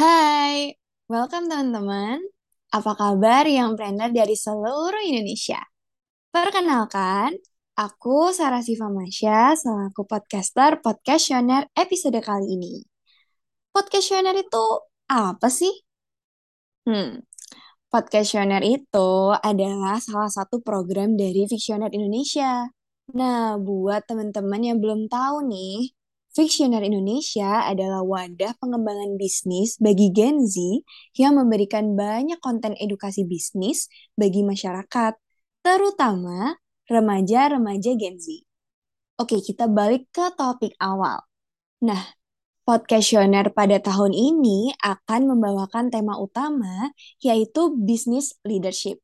Hai, welcome teman-teman. Apa kabar yang brander dari seluruh Indonesia? Perkenalkan, aku Sarah Siva Masya selaku podcaster Podcaster episode kali ini. Podcaster itu apa sih? Hmm, Podcaster itu adalah salah satu program dari Fictioner Indonesia. Nah, buat teman-teman yang belum tahu nih, Fictioner Indonesia adalah wadah pengembangan bisnis bagi Gen Z yang memberikan banyak konten edukasi bisnis bagi masyarakat, terutama remaja-remaja Gen Z. Oke, kita balik ke topik awal. Nah, Podcaster pada tahun ini akan membawakan tema utama yaitu business leadership.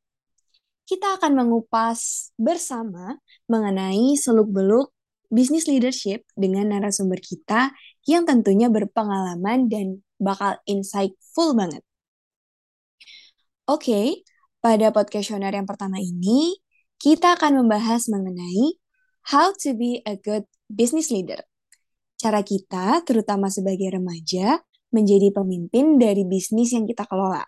Kita akan mengupas bersama mengenai seluk-beluk bisnis leadership dengan narasumber kita yang tentunya berpengalaman dan bakal insightful banget. Oke, pada podcaster yang pertama ini, kita akan membahas mengenai how to be a good business leader. Cara kita, terutama sebagai remaja, menjadi pemimpin dari bisnis yang kita kelola.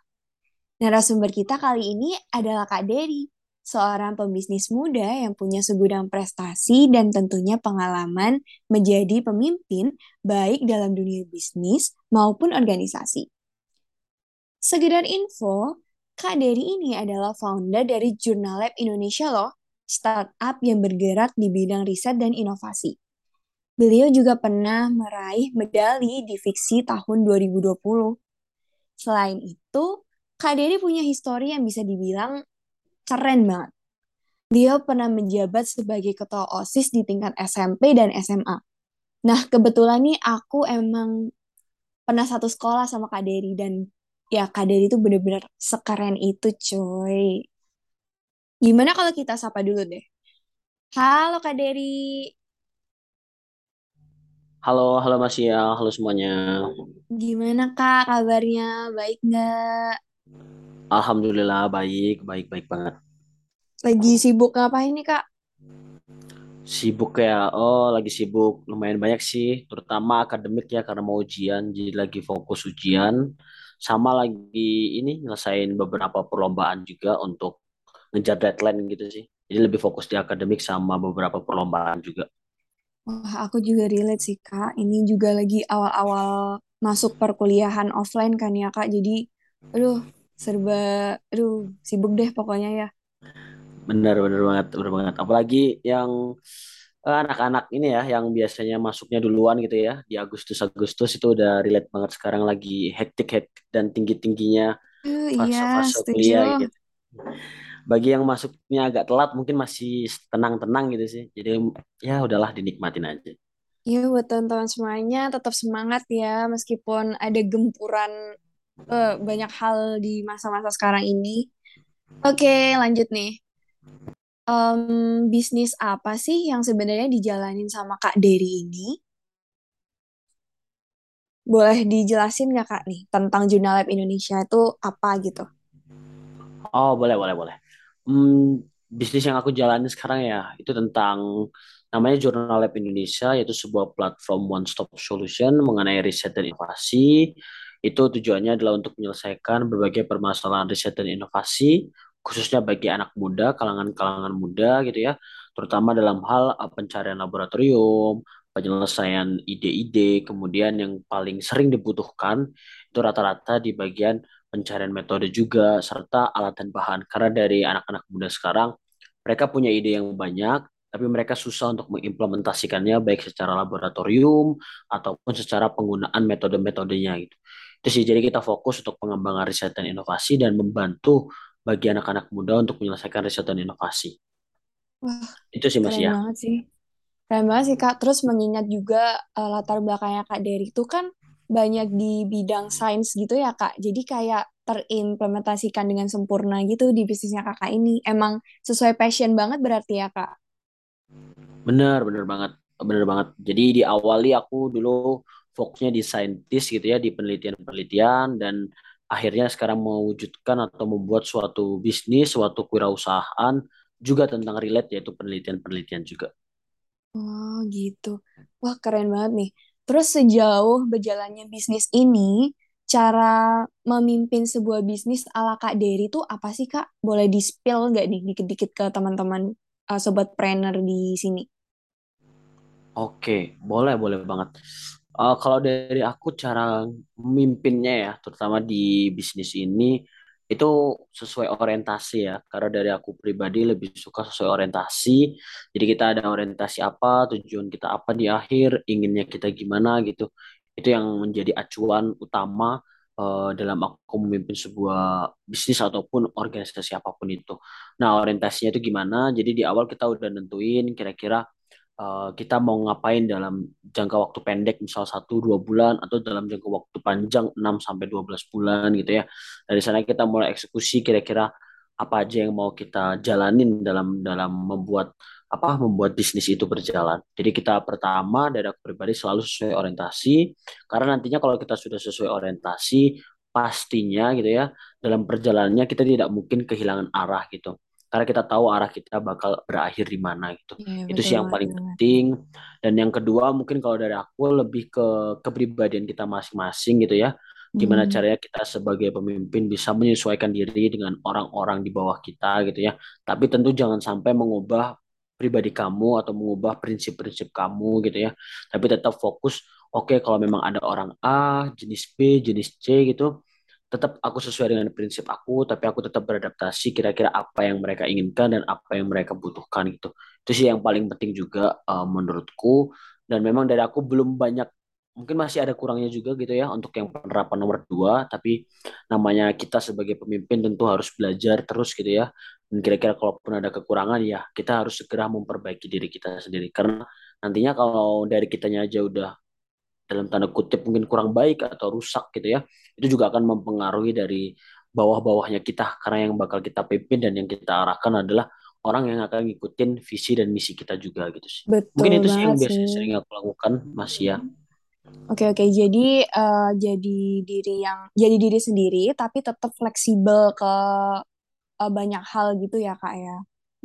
Narasumber kita kali ini adalah Kak Dery, seorang pembisnis muda yang punya segudang prestasi dan tentunya pengalaman menjadi pemimpin baik dalam dunia bisnis maupun organisasi. Sekedar info, Kak Dery ini adalah founder dari Jurnal Lab Indonesia loh, startup yang bergerak di bidang riset dan inovasi. Beliau juga pernah meraih medali di Fiksi tahun 2020. Selain itu, Kak Dery punya histori yang bisa dibilang keren banget. Dia pernah menjabat sebagai ketua OSIS di tingkat SMP dan SMA. Nah, kebetulan nih aku emang pernah satu sekolah sama Kak Dery dan ya Kak Dery itu bener-bener sekeren itu coy. Gimana kalau kita sapa dulu deh? Halo Kak Dery. Halo, halo Mas ya, halo semuanya. Gimana Kak kabarnya? Baik nggak? Alhamdulillah baik, baik, baik banget. Lagi sibuk ngapain nih Kak? Sibuk ya, oh lagi sibuk lumayan banyak sih, terutama akademik ya karena mau ujian, jadi lagi fokus ujian, sama lagi ini nyelesain beberapa perlombaan juga untuk ngejar deadline gitu sih. Jadi lebih fokus di akademik sama beberapa perlombaan juga. Wah, aku juga relate sih Kak. Ini juga lagi awal-awal masuk perkuliahan offline kan ya Kak. Jadi, aduh, serba, aduh, sibuk deh pokoknya ya. Bener, bener banget, bener banget. Apalagi yang eh, anak-anak ini ya, yang biasanya masuknya duluan gitu ya, di Agustus-Agustus itu udah relate banget sekarang lagi hektik-hektik dan tinggi-tingginya Uh, iya, fase-fase setuju. kuliah gitu. Bagi yang masuknya agak telat mungkin masih tenang-tenang gitu sih. Jadi ya udahlah dinikmatin aja. Iya, buat teman-teman semuanya tetap semangat ya, meskipun ada gempuran eh, banyak hal di masa-masa sekarang ini. Oke, lanjut nih. Em, bisnis apa sih yang sebenarnya dijalanin sama Kak Dery ini? Boleh dijelasin nggak Kak nih tentang Jurnal Lab Indonesia itu apa gitu? Oh, boleh, boleh, boleh. Hmm, bisnis yang aku jalani sekarang ya, itu tentang namanya Jurnal Lab Indonesia, yaitu sebuah platform one stop solution mengenai riset dan inovasi. Itu tujuannya adalah untuk menyelesaikan berbagai permasalahan riset dan inovasi, khususnya bagi anak muda, kalangan-kalangan muda gitu ya, terutama dalam hal uh, pencarian laboratorium, penyelesaian ide-ide, kemudian yang paling sering dibutuhkan itu rata-rata di bagian pencarian metode juga, serta alat dan bahan. Karena dari anak-anak muda sekarang, mereka punya ide yang banyak, tapi mereka susah untuk mengimplementasikannya baik secara laboratorium ataupun secara penggunaan metode-metodenya gitu. Itu sih, jadi kita fokus untuk pengembangan riset dan inovasi dan membantu bagi anak-anak muda untuk menyelesaikan riset dan inovasi. Wah, Itu sih Mas keren ya. banget sih. Keren banget sih Kak. Terus mengingat juga eh, latar belakangnya Kak Dery itu kan banyak di bidang sains gitu ya Kak. Jadi kayak terimplementasikan dengan sempurna gitu di bisnisnya Kakak ini. Emang sesuai passion banget berarti ya Kak. Bener, bener banget. Bener banget. Jadi di awali aku dulu fokusnya di saintis gitu ya, di penelitian-penelitian dan akhirnya sekarang mewujudkan atau membuat suatu bisnis, suatu kewirausahaan juga tentang relate yaitu penelitian-penelitian juga. Oh gitu. Wah keren banget nih. Terus sejauh berjalannya bisnis ini, cara memimpin sebuah bisnis ala Kak Dery itu apa sih Kak? Boleh di-spill nggak nih dikit-dikit ke teman-teman uh, sobat trainer di sini? Oke, boleh, boleh banget. Eh, kalau dari aku cara memimpinnya ya, terutama di bisnis ini, itu sesuai orientasi ya. Karena dari aku pribadi lebih suka sesuai orientasi. Jadi kita ada orientasi apa, tujuan kita apa di akhir, inginnya kita gimana gitu. Itu yang menjadi acuan utama eh, dalam aku memimpin sebuah bisnis ataupun organisasi apa pun itu. Nah, orientasinya itu gimana? Jadi di awal kita udah nentuin kira-kira uh, kita mau ngapain dalam jangka waktu pendek misal satu dua bulan atau dalam jangka waktu panjang 6 sampai 12 bulan gitu ya. Dari sana kita mulai eksekusi kira-kira apa aja yang mau kita jalanin dalam dalam membuat apa membuat bisnis itu berjalan. Jadi kita pertama dari aku pribadi selalu sesuai orientasi karena nantinya kalau kita sudah sesuai orientasi pastinya gitu ya dalam perjalanannya kita tidak mungkin kehilangan arah gitu karena kita tahu arah kita bakal berakhir di mana gitu. Iya, Itu betul sih yang paling penting. Dan yang kedua mungkin kalau dari aku lebih ke kepribadian kita masing-masing gitu ya. Gimana Hmm, caranya kita sebagai pemimpin bisa menyesuaikan diri dengan orang-orang di bawah kita gitu ya. Tapi tentu jangan sampai mengubah pribadi kamu atau mengubah prinsip-prinsip kamu gitu ya. Tapi tetap fokus, oke kalau memang ada orang A, jenis B, jenis C gitu, tetap aku sesuai dengan prinsip aku, tapi aku tetap beradaptasi kira-kira apa yang mereka inginkan dan apa yang mereka butuhkan gitu. Itu sih yang paling penting juga uh, menurutku. Dan memang dari aku belum banyak, mungkin masih ada kurangnya juga gitu ya untuk yang penerapan nomor dua, tapi namanya kita sebagai pemimpin tentu harus belajar terus gitu ya. Dan kira-kira kalaupun ada kekurangan ya kita harus segera memperbaiki diri kita sendiri. Karena nantinya kalau dari kitanya aja udah dalam tanda kutip mungkin kurang baik atau rusak gitu ya, itu juga akan mempengaruhi dari bawah-bawahnya kita karena yang bakal kita pimpin dan yang kita arahkan adalah orang yang akan ngikutin visi dan misi kita juga gitu sih. betul Mungkin itu sih yang sih. biasanya sering aku lakukan Mas ya. Oke oke. Jadi eh, jadi diri yang jadi diri sendiri tapi tetap fleksibel ke eh, banyak hal gitu ya Kak ya.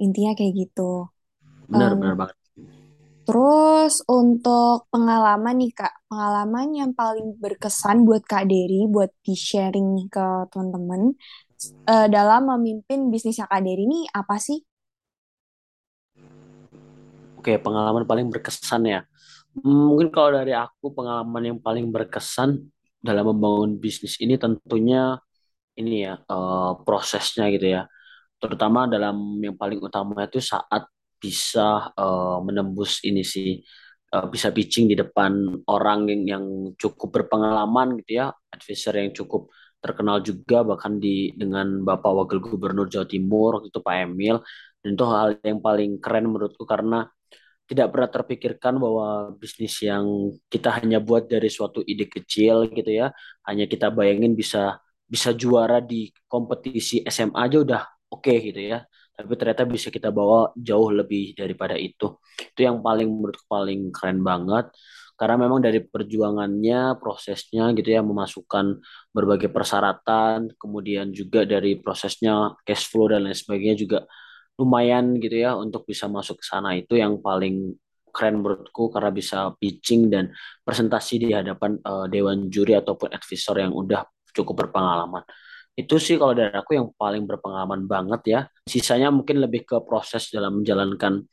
Intinya kayak gitu. Benar Em, benar banget. Terus untuk pengalaman nih Kak, pengalaman yang paling berkesan buat Kak Dery buat di-sharing ke teman-teman eh, dalam memimpin bisnisnya Kak Dery ini apa sih? Oke, pengalaman paling berkesan ya. Mungkin kalau dari aku pengalaman yang paling berkesan dalam membangun bisnis ini tentunya ini ya eh, prosesnya gitu ya. terutama dalam yang paling utama itu saat bisa eh, menembus ini sih eh, bisa pitching di depan orang yang, yang cukup berpengalaman gitu ya, advisor yang cukup terkenal juga bahkan di dengan Bapak Wakil Gubernur Jawa Timur waktu itu Pak Emil dan itu hal yang paling keren menurutku karena tidak pernah terpikirkan bahwa bisnis yang kita hanya buat dari suatu ide kecil gitu ya, hanya kita bayangin bisa bisa juara di kompetisi SMA aja udah oke okay, gitu ya. Tapi ternyata bisa kita bawa jauh lebih daripada itu. Itu yang paling menurut paling keren banget. Karena memang dari perjuangannya, prosesnya gitu ya, memasukkan berbagai persyaratan, kemudian juga dari prosesnya cash flow dan lain sebagainya juga lumayan gitu ya untuk bisa masuk ke sana itu yang paling keren menurutku karena bisa pitching dan presentasi di hadapan uh, dewan juri ataupun advisor yang udah cukup berpengalaman. Itu sih kalau dari aku yang paling berpengalaman banget ya. Sisanya mungkin lebih ke proses dalam menjalankan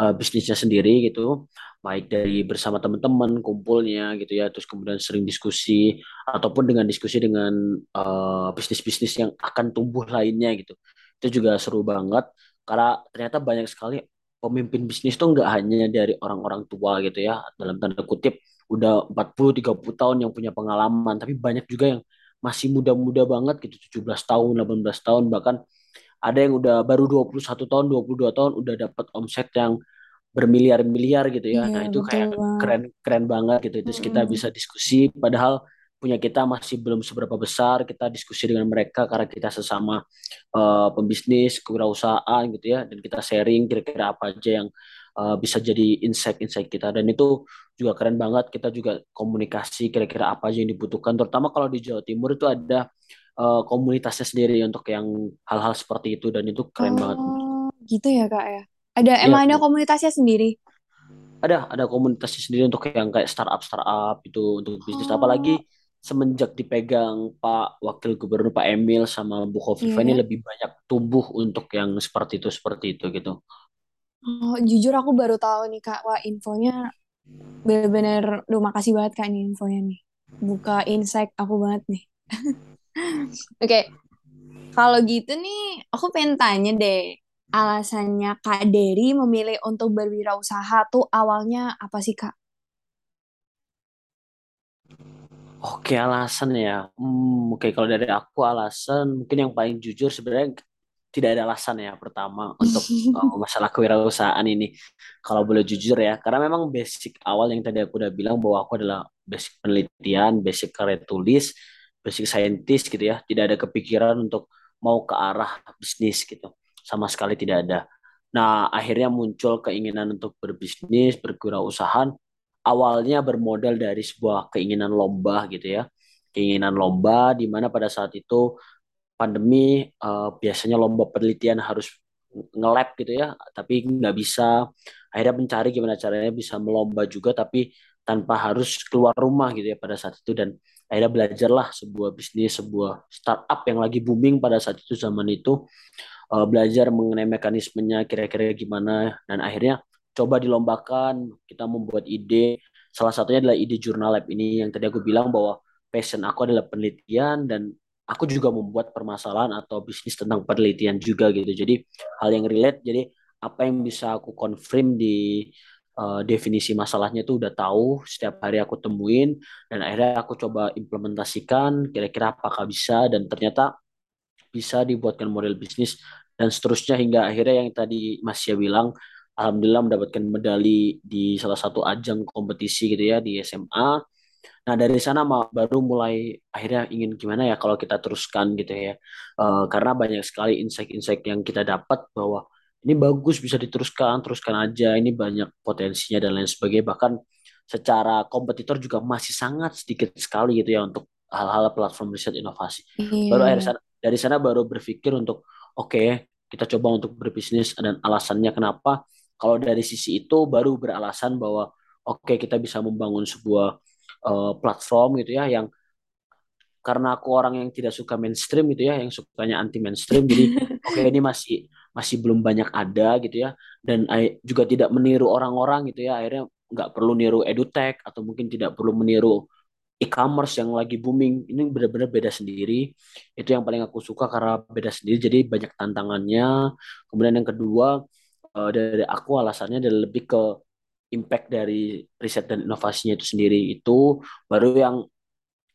uh, bisnisnya sendiri gitu, baik dari bersama teman-teman kumpulnya gitu ya, terus kemudian sering diskusi ataupun dengan diskusi dengan uh, bisnis-bisnis yang akan tumbuh lainnya gitu. Itu juga seru banget karena ternyata banyak sekali pemimpin bisnis tuh nggak hanya dari orang-orang tua gitu ya, dalam tanda kutip udah empat puluh tiga puluh tahun yang punya pengalaman, tapi banyak juga yang masih muda-muda banget gitu, 17 tahun, 18 tahun bahkan ada yang udah baru 21 tahun, 22 tahun udah dapat omset yang bermiliar-miliar gitu ya. Iya, Nah, itu betul kayak banget. keren keren banget gitu. Terus kita Mm-mm. bisa diskusi padahal punya kita masih belum seberapa besar, kita diskusi dengan mereka karena kita sesama uh, pembisnis, kewirausahaan gitu ya dan kita sharing kira-kira apa aja yang uh, bisa jadi insight-insight kita dan itu juga keren banget. Kita juga komunikasi kira-kira apa aja yang dibutuhkan terutama kalau di Jawa Timur itu ada uh, komunitasnya sendiri untuk yang hal-hal seperti itu dan itu keren banget. Oh, gitu ya Kak ya. Ada Iya, emang ada komunitasnya sendiri. ada ada komunitasnya sendiri untuk yang kayak startup startup itu untuk bisnis Oh, apalagi semenjak dipegang Pak Wakil Gubernur Pak Emil sama Bu Khofifa ini Iya. lebih banyak tumbuh untuk yang seperti itu seperti itu gitu. Oh, jujur aku baru tahu nih Kak. Wah, infonya bener-bener, duh makasih banget Kak ini infonya nih. Buka insight aku banget nih. Oke, kalau gitu nih, aku pengen tanya deh. Alasannya Kak Dery memilih untuk berwirausaha tuh awalnya apa sih Kak? Oke alasan ya. Hmm, oke kalau dari aku alasan mungkin yang paling jujur sebenarnya tidak ada alasan ya pertama untuk uh, masalah kewirausahaan ini. Kalau boleh jujur ya, karena memang basic awal yang tadi aku udah bilang bahwa aku adalah basic penelitian, basic karya tulis, basic scientist gitu ya. Tidak ada kepikiran untuk mau ke arah bisnis gitu. Sama sekali tidak ada. Nah, akhirnya muncul keinginan untuk berbisnis, berkewirausahaan. Awalnya bermodal dari sebuah keinginan lomba gitu ya. Keinginan lomba di mana pada saat itu pandemi uh, biasanya lomba penelitian harus nge-lab gitu ya, tapi nggak bisa. Akhirnya mencari gimana caranya bisa melomba juga, tapi tanpa harus keluar rumah gitu ya pada saat itu. Dan akhirnya belajarlah sebuah bisnis, sebuah startup yang lagi booming pada saat itu zaman itu. Uh, belajar mengenai mekanismenya kira-kira gimana. Dan akhirnya coba dilombakan kita membuat ide. Salah satunya adalah ide jurnal lab ini. Yang tadi aku bilang bahwa passion aku adalah penelitian dan aku juga membuat permasalahan atau bisnis tentang penelitian juga gitu jadi hal yang relate jadi apa yang bisa aku confirm di uh, definisi masalahnya itu udah tahu setiap hari aku temuin dan akhirnya aku coba implementasikan kira-kira apakah bisa dan ternyata bisa dibuatkan model bisnis dan seterusnya hingga akhirnya yang tadi Mas Sia bilang alhamdulillah mendapatkan medali di salah satu ajang kompetisi gitu ya di SMA. Nah dari sana baru mulai akhirnya ingin gimana ya kalau kita teruskan gitu ya. Uh, karena banyak sekali insight-insight yang kita dapat bahwa ini bagus bisa diteruskan teruskan aja ini banyak potensinya dan lain sebagainya. Bahkan secara kompetitor juga masih sangat sedikit sekali gitu ya untuk hal-hal platform riset inovasi. Baru akhirnya Iya, dari sana baru berpikir untuk oke okay, kita coba untuk berbisnis dan alasannya kenapa. Kalau dari sisi itu baru beralasan bahwa oke okay, kita bisa membangun sebuah uh, platform gitu ya yang karena aku orang yang tidak suka mainstream gitu ya yang sukanya anti mainstream jadi oke okay, ini masih masih belum banyak ada gitu ya. Dan juga tidak meniru orang-orang gitu ya akhirnya nggak perlu niru edutech atau mungkin tidak perlu meniru e-commerce yang lagi booming. Ini benar-benar beda sendiri. Itu yang paling aku suka karena beda sendiri jadi banyak tantangannya. Kemudian yang kedua uh, dari aku alasannya adalah lebih ke impact dari riset dan inovasinya itu sendiri itu baru yang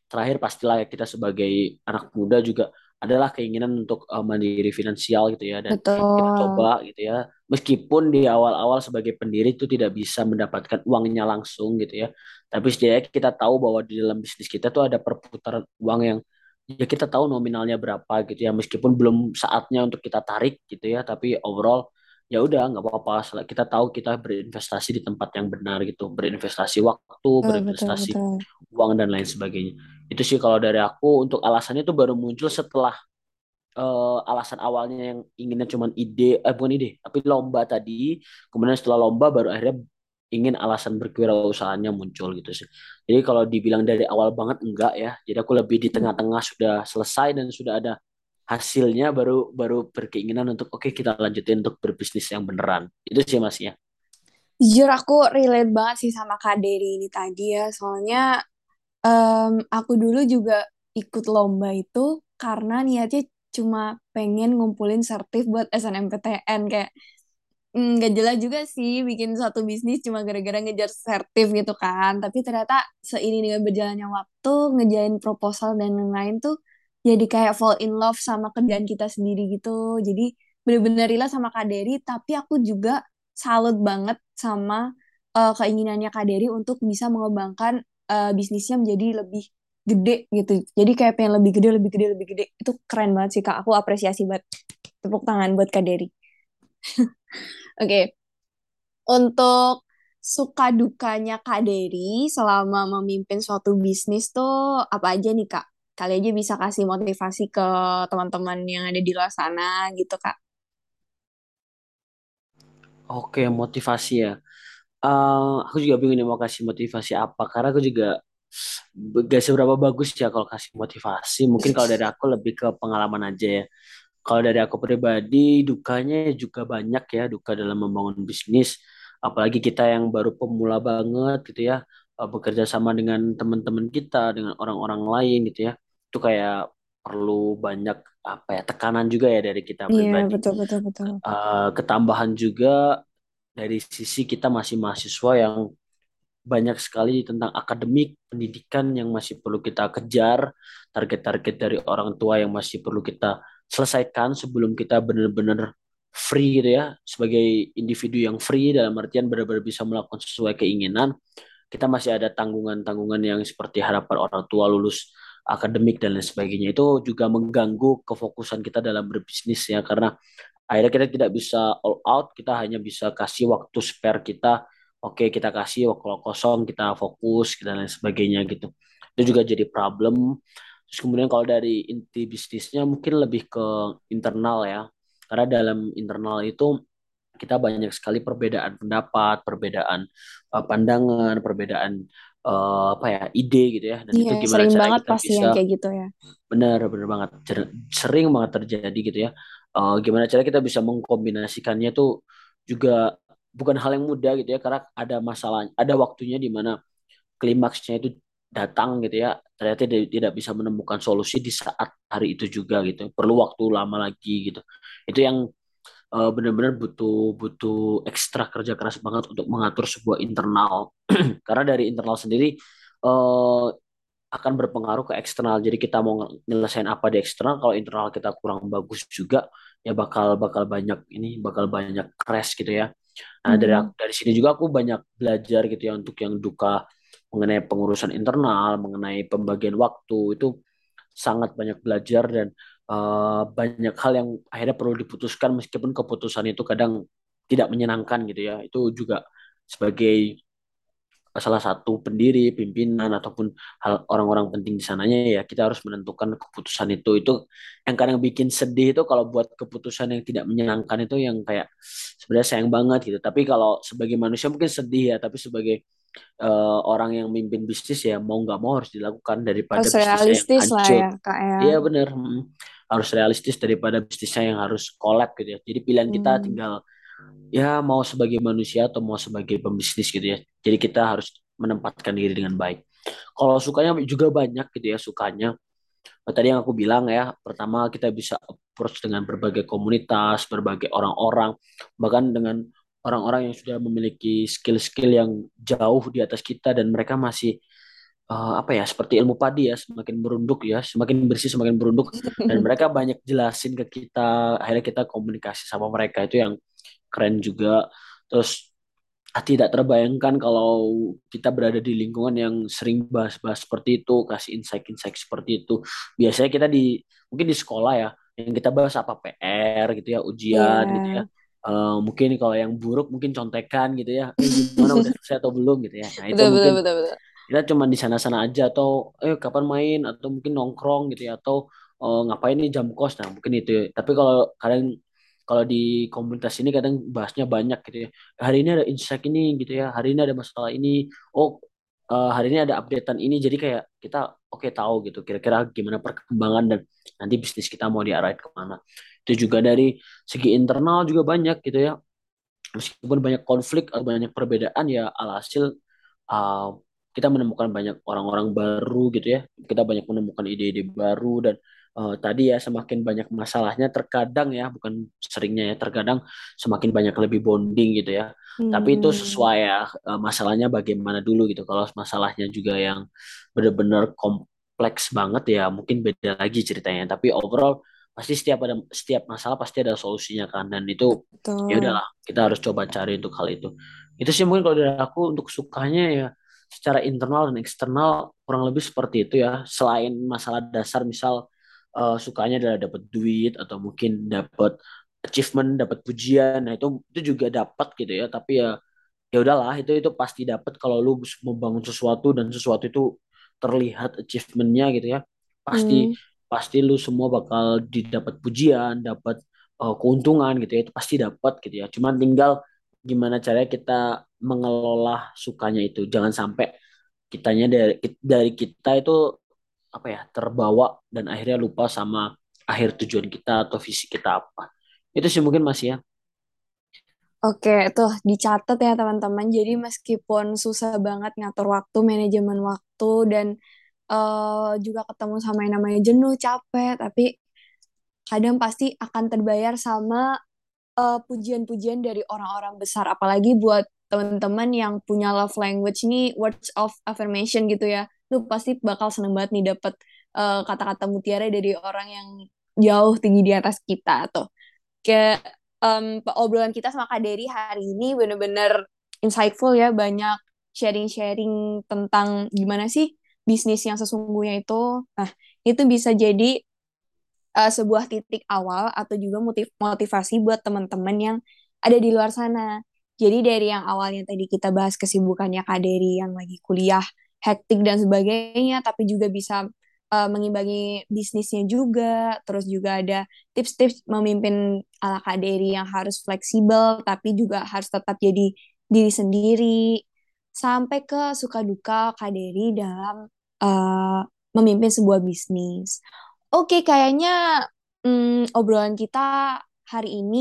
terakhir pastilah ya kita sebagai anak muda juga adalah keinginan untuk uh, mandiri finansial gitu ya dan kita coba gitu ya. Meskipun di awal-awal sebagai pendiri itu tidak bisa mendapatkan uangnya langsung gitu ya tapi setidaknya kita tahu bahwa di dalam bisnis kita tuh ada perputaran uang yang ya kita tahu nominalnya berapa gitu ya. Meskipun belum saatnya untuk kita tarik gitu ya tapi overall ya udah nggak apa-apa. Kita tahu kita berinvestasi di tempat yang benar gitu. Berinvestasi waktu Betul, betul, berinvestasi betul. uang dan lain sebagainya. Itu sih kalau dari aku. Untuk alasannya itu baru muncul setelah uh, alasan awalnya yang inginnya cuma ide eh bukan ide tapi lomba tadi. Kemudian setelah lomba baru akhirnya ingin alasan berkewirausahaannya muncul gitu sih. Jadi kalau dibilang dari awal banget enggak ya. Jadi aku lebih di tengah-tengah sudah selesai dan sudah ada hasilnya baru baru berkeinginan untuk oke okay, kita lanjutin untuk berbisnis yang beneran itu sih mas ya Jujur aku relate banget sih sama Kak Dery ini tadi ya. Soalnya em, aku dulu juga ikut lomba itu karena niatnya cuma pengen ngumpulin sertif buat SNMPTN. Kayak mm, nggak jelas juga sih bikin suatu bisnis cuma gara-gara ngejar sertif gitu kan. Tapi ternyata seiring dengan berjalannya waktu, ngejain proposal dan lain-lain tuh jadi kayak fall in love sama kerjaan kita sendiri gitu. Jadi bener-bener rela sama Kak Dery, tapi aku juga salut banget sama uh, keinginannya Kak Dery untuk bisa mengembangkan uh, bisnisnya menjadi lebih gede gitu. Jadi kayak pengen lebih gede, lebih gede, lebih gede. Itu keren banget sih Kak. Aku apresiasi banget. Tepuk tangan buat Kak Dery. Oke, untuk suka dukanya Kak Dery selama memimpin suatu bisnis tuh apa aja nih Kak? Kali aja bisa kasih motivasi ke teman-teman yang ada di luar sana gitu Kak. oke motivasi ya Uh, aku juga bingung mau kasih motivasi apa karena aku juga gak seberapa bagus ya kalau kasih motivasi. Mungkin kalau dari aku lebih ke pengalaman aja ya. Kalau dari aku pribadi, dukanya juga banyak ya, duka dalam membangun bisnis. Apalagi kita yang baru pemula banget gitu ya, bekerja sama dengan teman-teman kita, dengan orang-orang lain gitu ya. Itu kayak perlu banyak apa ya tekanan juga ya dari kita Iya, pribadi. betul, betul, betul. Eh, ketambahan juga dari sisi kita masih mahasiswa yang banyak sekali tentang akademik pendidikan yang masih perlu kita kejar, target-target dari orang tua yang masih perlu kita selesaikan sebelum kita benar-benar free gitu ya, sebagai individu yang free dalam artian benar-benar bisa melakukan sesuai keinginan. Kita masih ada tanggungan-tanggungan yang seperti harapan orang tua lulus akademik dan lain sebagainya itu juga mengganggu kefokusan kita dalam berbisnis ya. Karena akhirnya kita tidak bisa all out, kita hanya bisa kasih waktu spare kita. Oke kita kasih kalau kosong kita fokus dan lain sebagainya gitu. Itu juga jadi problem. Terus kemudian kalau dari inti bisnisnya mungkin lebih ke internal ya. Karena dalam internal itu kita banyak sekali perbedaan pendapat perbedaan uh, pandangan perbedaan uh, apa ya ide gitu ya. Dan iya, itu gimana sering cara banget kita pasti bisa yang kayak gitu ya. Benar benar banget. Sering banget terjadi gitu ya. Uh, gimana cara kita bisa mengkombinasikannya tuh juga bukan hal yang mudah gitu ya karena ada masalah ada waktunya di mana klimaksnya itu datang gitu ya. Ternyata tidak bisa menemukan solusi di saat hari itu juga gitu. Perlu waktu lama lagi gitu. Itu yang uh, benar-benar butuh butuh ekstra kerja keras banget untuk mengatur sebuah internal. Karena dari internal sendiri uh, akan berpengaruh ke eksternal. Jadi kita mau nyelesain apa di eksternal kalau internal kita kurang bagus juga ya bakal bakal banyak ini bakal banyak crash gitu ya. Nah, dari hmm. dari sini juga aku banyak belajar gitu ya untuk yang duka mengenai pengurusan internal, mengenai pembagian waktu itu sangat banyak belajar dan uh, banyak hal yang akhirnya perlu diputuskan meskipun keputusan itu kadang tidak menyenangkan gitu ya. Itu juga sebagai salah satu pendiri, pimpinan ataupun hal orang-orang penting di sananya ya kita harus menentukan keputusan itu. Itu yang kadang bikin sedih itu kalau buat keputusan yang tidak menyenangkan itu yang kayak sebenarnya sayang banget gitu. Tapi kalau sebagai manusia mungkin sedih ya, tapi sebagai uh, orang yang mimpin bisnis ya mau nggak mau harus dilakukan daripada harus realistis yang lah hancur. ya kak ya. Iya benar, hmm. Harus realistis daripada bisnisnya yang harus collab gitu ya. Jadi pilihan kita hmm. tinggal ya mau sebagai manusia atau mau sebagai pembisnis gitu ya. Jadi kita harus menempatkan diri dengan baik. Kalau sukanya juga banyak gitu ya sukanya. Nah, tadi yang aku bilang ya, pertama kita bisa approach dengan berbagai komunitas, berbagai orang-orang, bahkan dengan orang-orang yang sudah memiliki skill-skill yang jauh di atas kita dan mereka masih uh, apa ya seperti ilmu padi ya semakin merunduk ya semakin bersih semakin merunduk dan mereka banyak jelasin ke kita akhirnya kita komunikasi sama mereka. Itu yang keren juga. Terus ah, tidak terbayangkan kalau kita berada di lingkungan yang sering bahas-bahas seperti itu kasih insight-insight seperti itu. Biasanya kita di mungkin di sekolah ya yang kita bahas apa PR gitu ya ujian yeah. gitu ya. Uh, mungkin kalau yang buruk mungkin contekan gitu ya. Eh, gimana udah selesai atau belum? gitu ya. Nah itu betul, mungkin betul, betul, kita cuma di sana-sana aja atau eh kapan main atau mungkin nongkrong gitu ya atau uh, ngapain nih jam kos nah mungkin itu ya. tapi kalau kadang kalau di komunitas ini kadang bahasnya banyak gitu ya. Hari ini ada insight ini gitu ya. Hari ini ada masalah ini. Oh, uh, hari ini ada updatean ini. Jadi kayak kita oke okay, tahu gitu kira-kira gimana perkembangan dan nanti bisnis kita mau diarahin ke mana. Itu juga dari segi internal juga banyak gitu ya. Meskipun banyak konflik atau banyak perbedaan ya alhasil uh, kita menemukan banyak orang-orang baru gitu ya. Kita banyak menemukan ide-ide baru dan uh, tadi ya semakin banyak masalahnya terkadang ya bukan seringnya ya terkadang semakin banyak lebih bonding gitu ya hmm. tapi itu hmm. sesuai ya uh, masalahnya bagaimana dulu gitu kalau masalahnya juga yang benar-benar kompleks banget ya mungkin beda lagi ceritanya tapi overall pasti setiap ada setiap masalah pasti ada solusinya kan dan itu ya udahlah kita harus coba cari untuk hal itu itu sih mungkin kalau dari aku untuk sukanya ya secara internal dan eksternal kurang lebih seperti itu ya selain masalah dasar misal uh, sukanya adalah dapat duit atau mungkin dapat achievement, dapat pujian. Nah, itu itu juga dapat gitu ya, tapi ya ya udahlah itu itu pasti dapat kalau lu membangun sesuatu dan sesuatu itu terlihat achievementnya gitu ya pasti hmm. pasti lu semua bakal didapat pujian dapat uh, keuntungan gitu ya itu pasti dapat gitu ya cuman tinggal gimana caranya kita mengelola sukanya itu. Jangan sampai kitanya dari dari kita itu apa ya terbawa dan akhirnya lupa sama akhir tujuan kita atau visi kita apa. Itu sih mungkin masih ya. Oke, tuh dicatat ya teman-teman. Jadi meskipun susah banget ngatur waktu, manajemen waktu, dan eh, juga ketemu sama yang namanya jenuh, capek, tapi kadang pasti akan terbayar sama eh, pujian-pujian dari orang-orang besar. Apalagi buat teman-teman yang punya love language ini, words of affirmation gitu ya. Lu pasti bakal seneng banget nih dapet eh, kata-kata mutiara dari orang yang jauh tinggi di atas kita tuh kayak um, obrolan kita sama Kak Dery hari ini bener-bener insightful ya, banyak sharing-sharing tentang gimana sih bisnis yang sesungguhnya itu. Nah, itu bisa jadi uh, sebuah titik awal atau juga motiv motivasi buat teman-teman yang ada di luar sana. Jadi dari yang awalnya tadi kita bahas kesibukannya Kak Dery yang lagi kuliah, hektik dan sebagainya, tapi juga bisa uh, mengimbangi bisnisnya juga, terus juga ada tips-tips memimpin ala Kak Dery yang harus fleksibel, tapi juga harus tetap jadi diri sendiri, sampai ke suka duka Kak Dery dalam uh, memimpin sebuah bisnis. Oke, kayaknya hmm, obrolan kita hari ini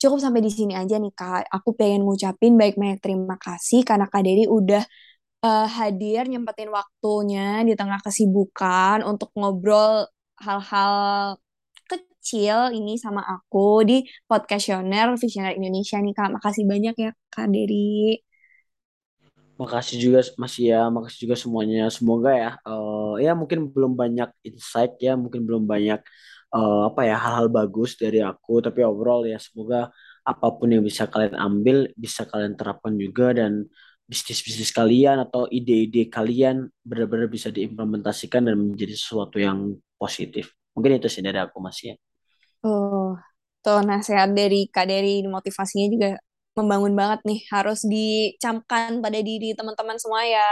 cukup sampai di sini aja nih Kak. Aku pengen ngucapin baik-baik terima kasih karena Kak Dery udah uh, hadir nyempetin waktunya di tengah kesibukan untuk ngobrol hal-hal kecil ini sama aku di podcastioner Visioner Indonesia nih Kak. Makasih banyak ya Kak Dery. Makasih juga Mas ya, makasih juga semuanya. Semoga ya, uh, ya mungkin belum banyak insight ya, mungkin belum banyak uh, apa ya hal-hal bagus dari aku, tapi overall ya semoga apa pun yang bisa kalian ambil bisa kalian terapkan juga dan bisnis-bisnis kalian atau ide-ide kalian benar-benar bisa diimplementasikan dan menjadi sesuatu yang positif. Mungkin itu sih dari aku Mas ya. Oh, tuh nasihat dari Kak Dery motivasinya juga membangun banget nih. Harus dicamkan pada diri teman-teman semua ya.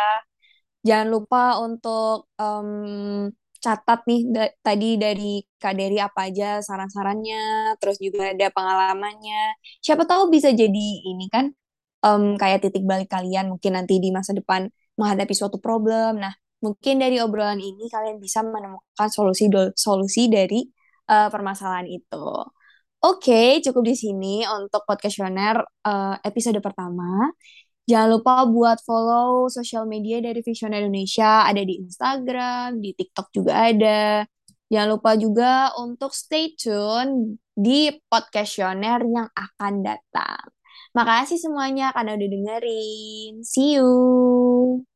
Jangan lupa untuk um, catat nih da tadi dari Kak Dery apa aja saran-sarannya, terus juga ada pengalamannya. Siapa tahu bisa jadi ini kan um, kayak titik balik kalian mungkin nanti di masa depan menghadapi suatu problem. Nah, mungkin dari obrolan ini kalian bisa menemukan solusi solusi dari uh, permasalahan itu. Oke, cukup di sini untuk podcastioner uh, episode pertama. Jangan lupa buat follow sosial media dari Visioner Indonesia, ada di Instagram, di TikTok juga ada. Jangan lupa juga untuk stay tune di podcastioner yang akan datang. Makasih semuanya karena udah dengerin. See you.